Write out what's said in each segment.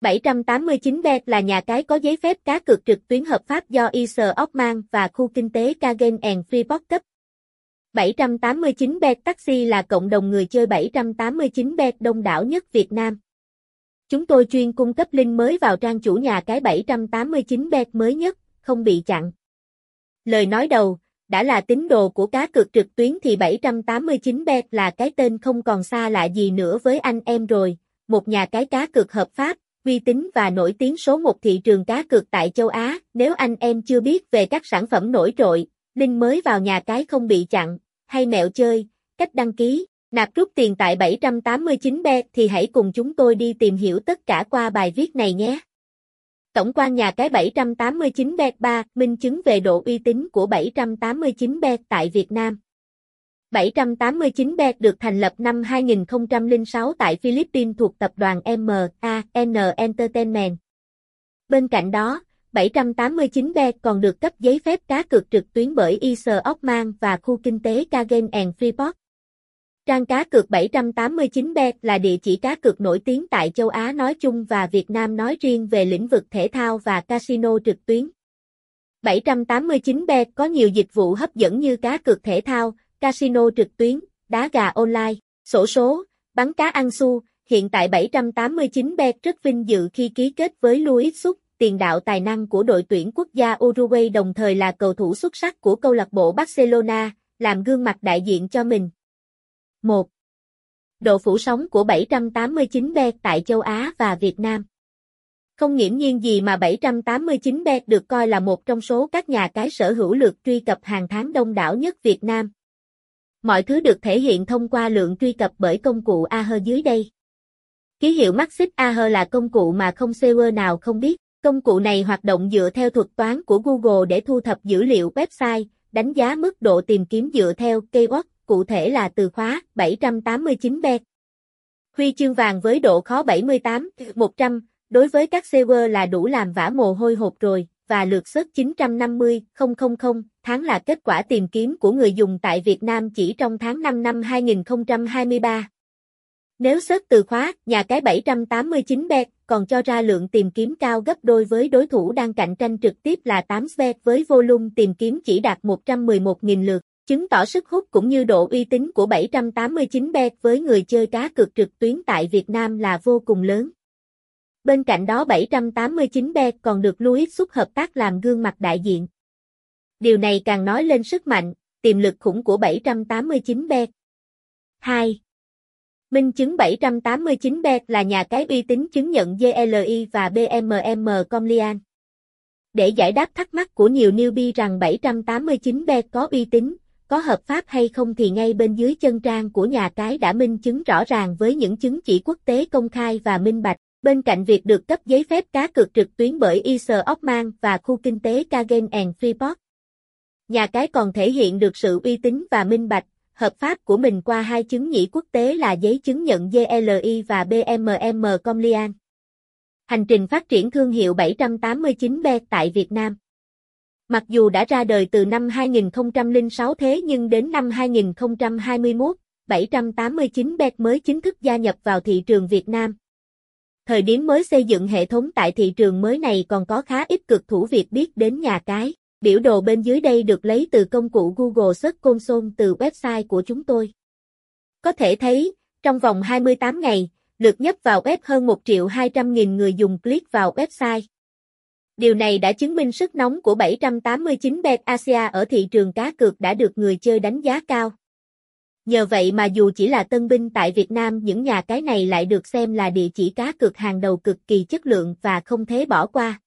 789 Bet là nhà cái có giấy phép cá cược trực tuyến hợp pháp do Isar Ockman và khu kinh tế Kagen and Freeport cấp. 789 Bet Taxi là cộng đồng người chơi 789 Bet đông đảo nhất Việt Nam. Chúng tôi chuyên cung cấp link mới vào trang chủ nhà cái 789 Bet mới nhất, không bị chặn. Lời nói đầu, đã là tín đồ của cá cược trực tuyến thì 789 Bet là cái tên không còn xa lạ gì nữa với anh em rồi, một nhà cái cá cược hợp pháp, uy tín và nổi tiếng số một thị trường cá cược tại châu Á. Nếu anh em chưa biết về các sản phẩm nổi trội, linh mới vào nhà cái không bị chặn, hay mẹo chơi, cách đăng ký, nạp rút tiền tại 789 bet thì hãy cùng chúng tôi đi tìm hiểu tất cả qua bài viết này nhé. Tổng quan nhà cái 789 bet 3 minh chứng về độ uy tín của 789 bet tại Việt Nam. 789 Bet được thành lập năm 2006 tại Philippines thuộc tập đoàn MAN Entertainment. Bên cạnh đó, 789 Bet còn được cấp giấy phép cá cược trực tuyến bởi Isar Ockman và khu kinh tế Kagen and Freeport. Trang cá cược 789 Bet là địa chỉ cá cược nổi tiếng tại châu Á nói chung và Việt Nam nói riêng về lĩnh vực thể thao và casino trực tuyến. 789 Bet có nhiều dịch vụ hấp dẫn như cá cược thể thao, casino trực tuyến, đá gà online, sổ số, bắn cá ăn xu, hiện tại 789 Bet rất vinh dự khi ký kết với Luis Suk, tiền đạo tài năng của đội tuyển quốc gia Uruguay đồng thời là cầu thủ xuất sắc của câu lạc bộ Barcelona, làm gương mặt đại diện cho mình. 1. Độ phủ sóng của 789 Bet tại châu Á và Việt Nam Không nghiễm nhiên gì mà 789 Bet được coi là một trong số các nhà cái sở hữu lượt truy cập hàng tháng đông đảo nhất Việt Nam. Mọi thứ được thể hiện thông qua lượng truy cập bởi công cụ AH dưới đây. Ký hiệu Maxit AH là công cụ mà không server nào không biết. Công cụ này hoạt động dựa theo thuật toán của Google để thu thập dữ liệu website, đánh giá mức độ tìm kiếm dựa theo keyword, cụ thể là từ khóa 789 bet. Huy chương vàng với độ khó 78, 100, đối với các server là đủ làm vả mồ hôi hột rồi, và lượt search 950, 000, tháng là kết quả tìm kiếm của người dùng tại Việt Nam chỉ trong tháng 5 năm 2023. Nếu search từ khóa, nhà cái 789 bet còn cho ra lượng tìm kiếm cao gấp đôi với đối thủ đang cạnh tranh trực tiếp là 8 bet với volume tìm kiếm chỉ đạt 111.000 lượt, chứng tỏ sức hút cũng như độ uy tín của 789 bet với người chơi cá cược trực tuyến tại Việt Nam là vô cùng lớn. Bên cạnh đó 789B còn được Louis xúc hợp tác làm gương mặt đại diện. Điều này càng nói lên sức mạnh, tiềm lực khủng của 789B. 2. Minh chứng 789B là nhà cái uy tín chứng nhận GLI và BMM Comlian. Để giải đáp thắc mắc của nhiều newbie rằng 789B có uy tín, có hợp pháp hay không thì ngay bên dưới chân trang của nhà cái đã minh chứng rõ ràng với những chứng chỉ quốc tế công khai và minh bạch. Bên cạnh việc được cấp giấy phép cá cược trực tuyến bởi Isar Ockman và khu kinh tế Kagen and Freeport, nhà cái còn thể hiện được sự uy tín và minh bạch, hợp pháp của mình qua hai chứng nhĩ quốc tế là giấy chứng nhận GLI và BMM Comlian. Hành trình phát triển thương hiệu 789 bet tại Việt Nam Mặc dù đã ra đời từ năm 2006 thế nhưng đến năm 2021, 789 bet mới chính thức gia nhập vào thị trường Việt Nam. Thời điểm mới xây dựng hệ thống tại thị trường mới này còn có khá ít cực thủ Việt biết đến nhà cái. Biểu đồ bên dưới đây được lấy từ công cụ Google Search Console từ website của chúng tôi. Có thể thấy, trong vòng 28 ngày, lượt nhấp vào web hơn 1 triệu 200 nghìn người dùng click vào website. Điều này đã chứng minh sức nóng của 789 bet Asia ở thị trường cá cược đã được người chơi đánh giá cao. Nhờ vậy mà dù chỉ là tân binh tại Việt Nam những nhà cái này lại được xem là địa chỉ cá cược hàng đầu cực kỳ chất lượng và không thể bỏ qua.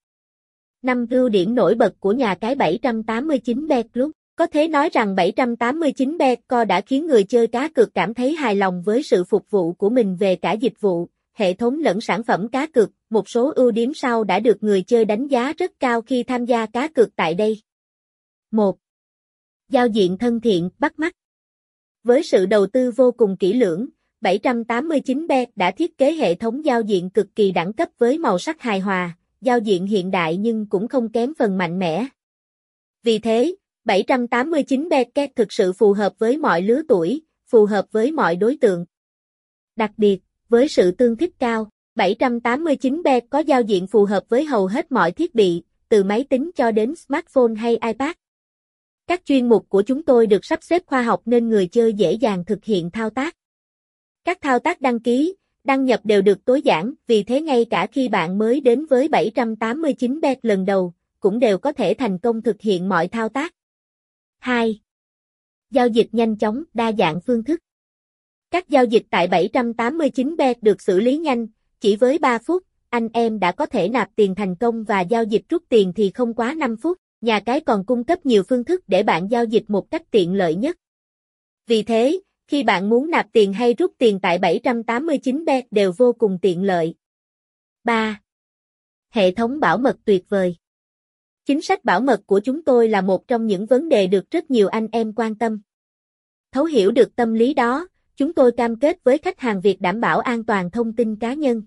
Năm ưu điểm nổi bật của nhà cái 789 Bet Club Có thể nói rằng 789 Bet Co đã khiến người chơi cá cược cảm thấy hài lòng với sự phục vụ của mình về cả dịch vụ, hệ thống lẫn sản phẩm cá cược. Một số ưu điểm sau đã được người chơi đánh giá rất cao khi tham gia cá cược tại đây. 1. Giao diện thân thiện, bắt mắt. Với sự đầu tư vô cùng kỹ lưỡng, 789 Bet đã thiết kế hệ thống giao diện cực kỳ đẳng cấp với màu sắc hài hòa, giao diện hiện đại nhưng cũng không kém phần mạnh mẽ. Vì thế, 789B thực sự phù hợp với mọi lứa tuổi, phù hợp với mọi đối tượng. Đặc biệt, với sự tương thích cao, 789 bet có giao diện phù hợp với hầu hết mọi thiết bị, từ máy tính cho đến smartphone hay iPad. Các chuyên mục của chúng tôi được sắp xếp khoa học nên người chơi dễ dàng thực hiện thao tác. Các thao tác đăng ký, đăng nhập đều được tối giản, vì thế ngay cả khi bạn mới đến với 789 bet lần đầu, cũng đều có thể thành công thực hiện mọi thao tác. 2. Giao dịch nhanh chóng, đa dạng phương thức. Các giao dịch tại 789 bet được xử lý nhanh, chỉ với 3 phút, anh em đã có thể nạp tiền thành công và giao dịch rút tiền thì không quá 5 phút. Nhà cái còn cung cấp nhiều phương thức để bạn giao dịch một cách tiện lợi nhất. Vì thế, khi bạn muốn nạp tiền hay rút tiền tại 789 bet đều vô cùng tiện lợi. 3. Hệ thống bảo mật tuyệt vời. Chính sách bảo mật của chúng tôi là một trong những vấn đề được rất nhiều anh em quan tâm. Thấu hiểu được tâm lý đó, chúng tôi cam kết với khách hàng việc đảm bảo an toàn thông tin cá nhân.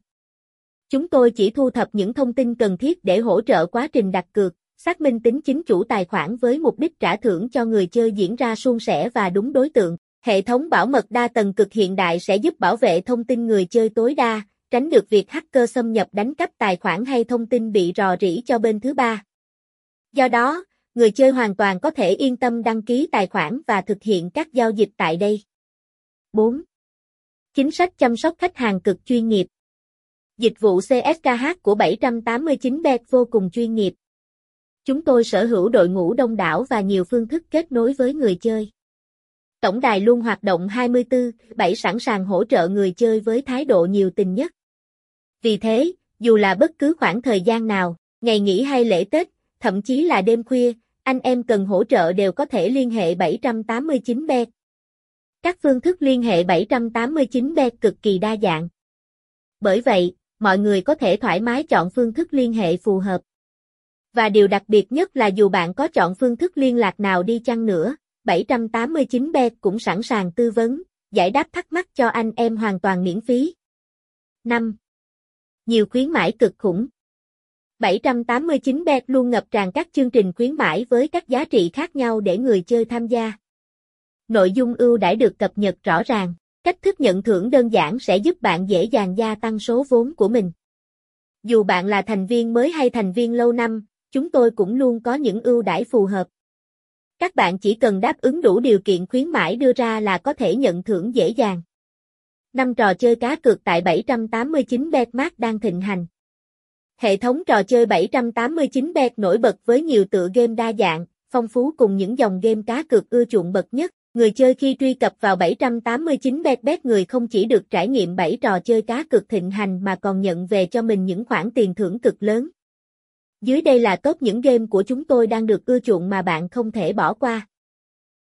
Chúng tôi chỉ thu thập những thông tin cần thiết để hỗ trợ quá trình đặt cược, xác minh tính chính chủ tài khoản với mục đích trả thưởng cho người chơi diễn ra suôn sẻ và đúng đối tượng. Hệ thống bảo mật đa tầng cực hiện đại sẽ giúp bảo vệ thông tin người chơi tối đa, tránh được việc hacker xâm nhập đánh cắp tài khoản hay thông tin bị rò rỉ cho bên thứ ba. Do đó, người chơi hoàn toàn có thể yên tâm đăng ký tài khoản và thực hiện các giao dịch tại đây. 4. Chính sách chăm sóc khách hàng cực chuyên nghiệp. Dịch vụ CSKH của 789bet vô cùng chuyên nghiệp. Chúng tôi sở hữu đội ngũ đông đảo và nhiều phương thức kết nối với người chơi. Tổng đài luôn hoạt động 24/7 sẵn sàng hỗ trợ người chơi với thái độ nhiều tình nhất. Vì thế, dù là bất cứ khoảng thời gian nào, ngày nghỉ hay lễ Tết, thậm chí là đêm khuya, anh em cần hỗ trợ đều có thể liên hệ 789 bet. Các phương thức liên hệ 789 bet cực kỳ đa dạng. Bởi vậy, mọi người có thể thoải mái chọn phương thức liên hệ phù hợp. Và điều đặc biệt nhất là dù bạn có chọn phương thức liên lạc nào đi chăng nữa, 789 bet cũng sẵn sàng tư vấn, giải đáp thắc mắc cho anh em hoàn toàn miễn phí. 5. Nhiều khuyến mãi cực khủng. 789 bet luôn ngập tràn các chương trình khuyến mãi với các giá trị khác nhau để người chơi tham gia. Nội dung ưu đãi được cập nhật rõ ràng, cách thức nhận thưởng đơn giản sẽ giúp bạn dễ dàng gia tăng số vốn của mình. Dù bạn là thành viên mới hay thành viên lâu năm, chúng tôi cũng luôn có những ưu đãi phù hợp. Các bạn chỉ cần đáp ứng đủ điều kiện khuyến mãi đưa ra là có thể nhận thưởng dễ dàng. Năm trò chơi cá cược tại 789 Betmark đang thịnh hành. Hệ thống trò chơi 789 Bet nổi bật với nhiều tựa game đa dạng, phong phú cùng những dòng game cá cược ưa chuộng bậc nhất. Người chơi khi truy cập vào 789 Bet Bet người không chỉ được trải nghiệm 7 trò chơi cá cược thịnh hành mà còn nhận về cho mình những khoản tiền thưởng cực lớn. Dưới đây là top những game của chúng tôi đang được ưa chuộng mà bạn không thể bỏ qua.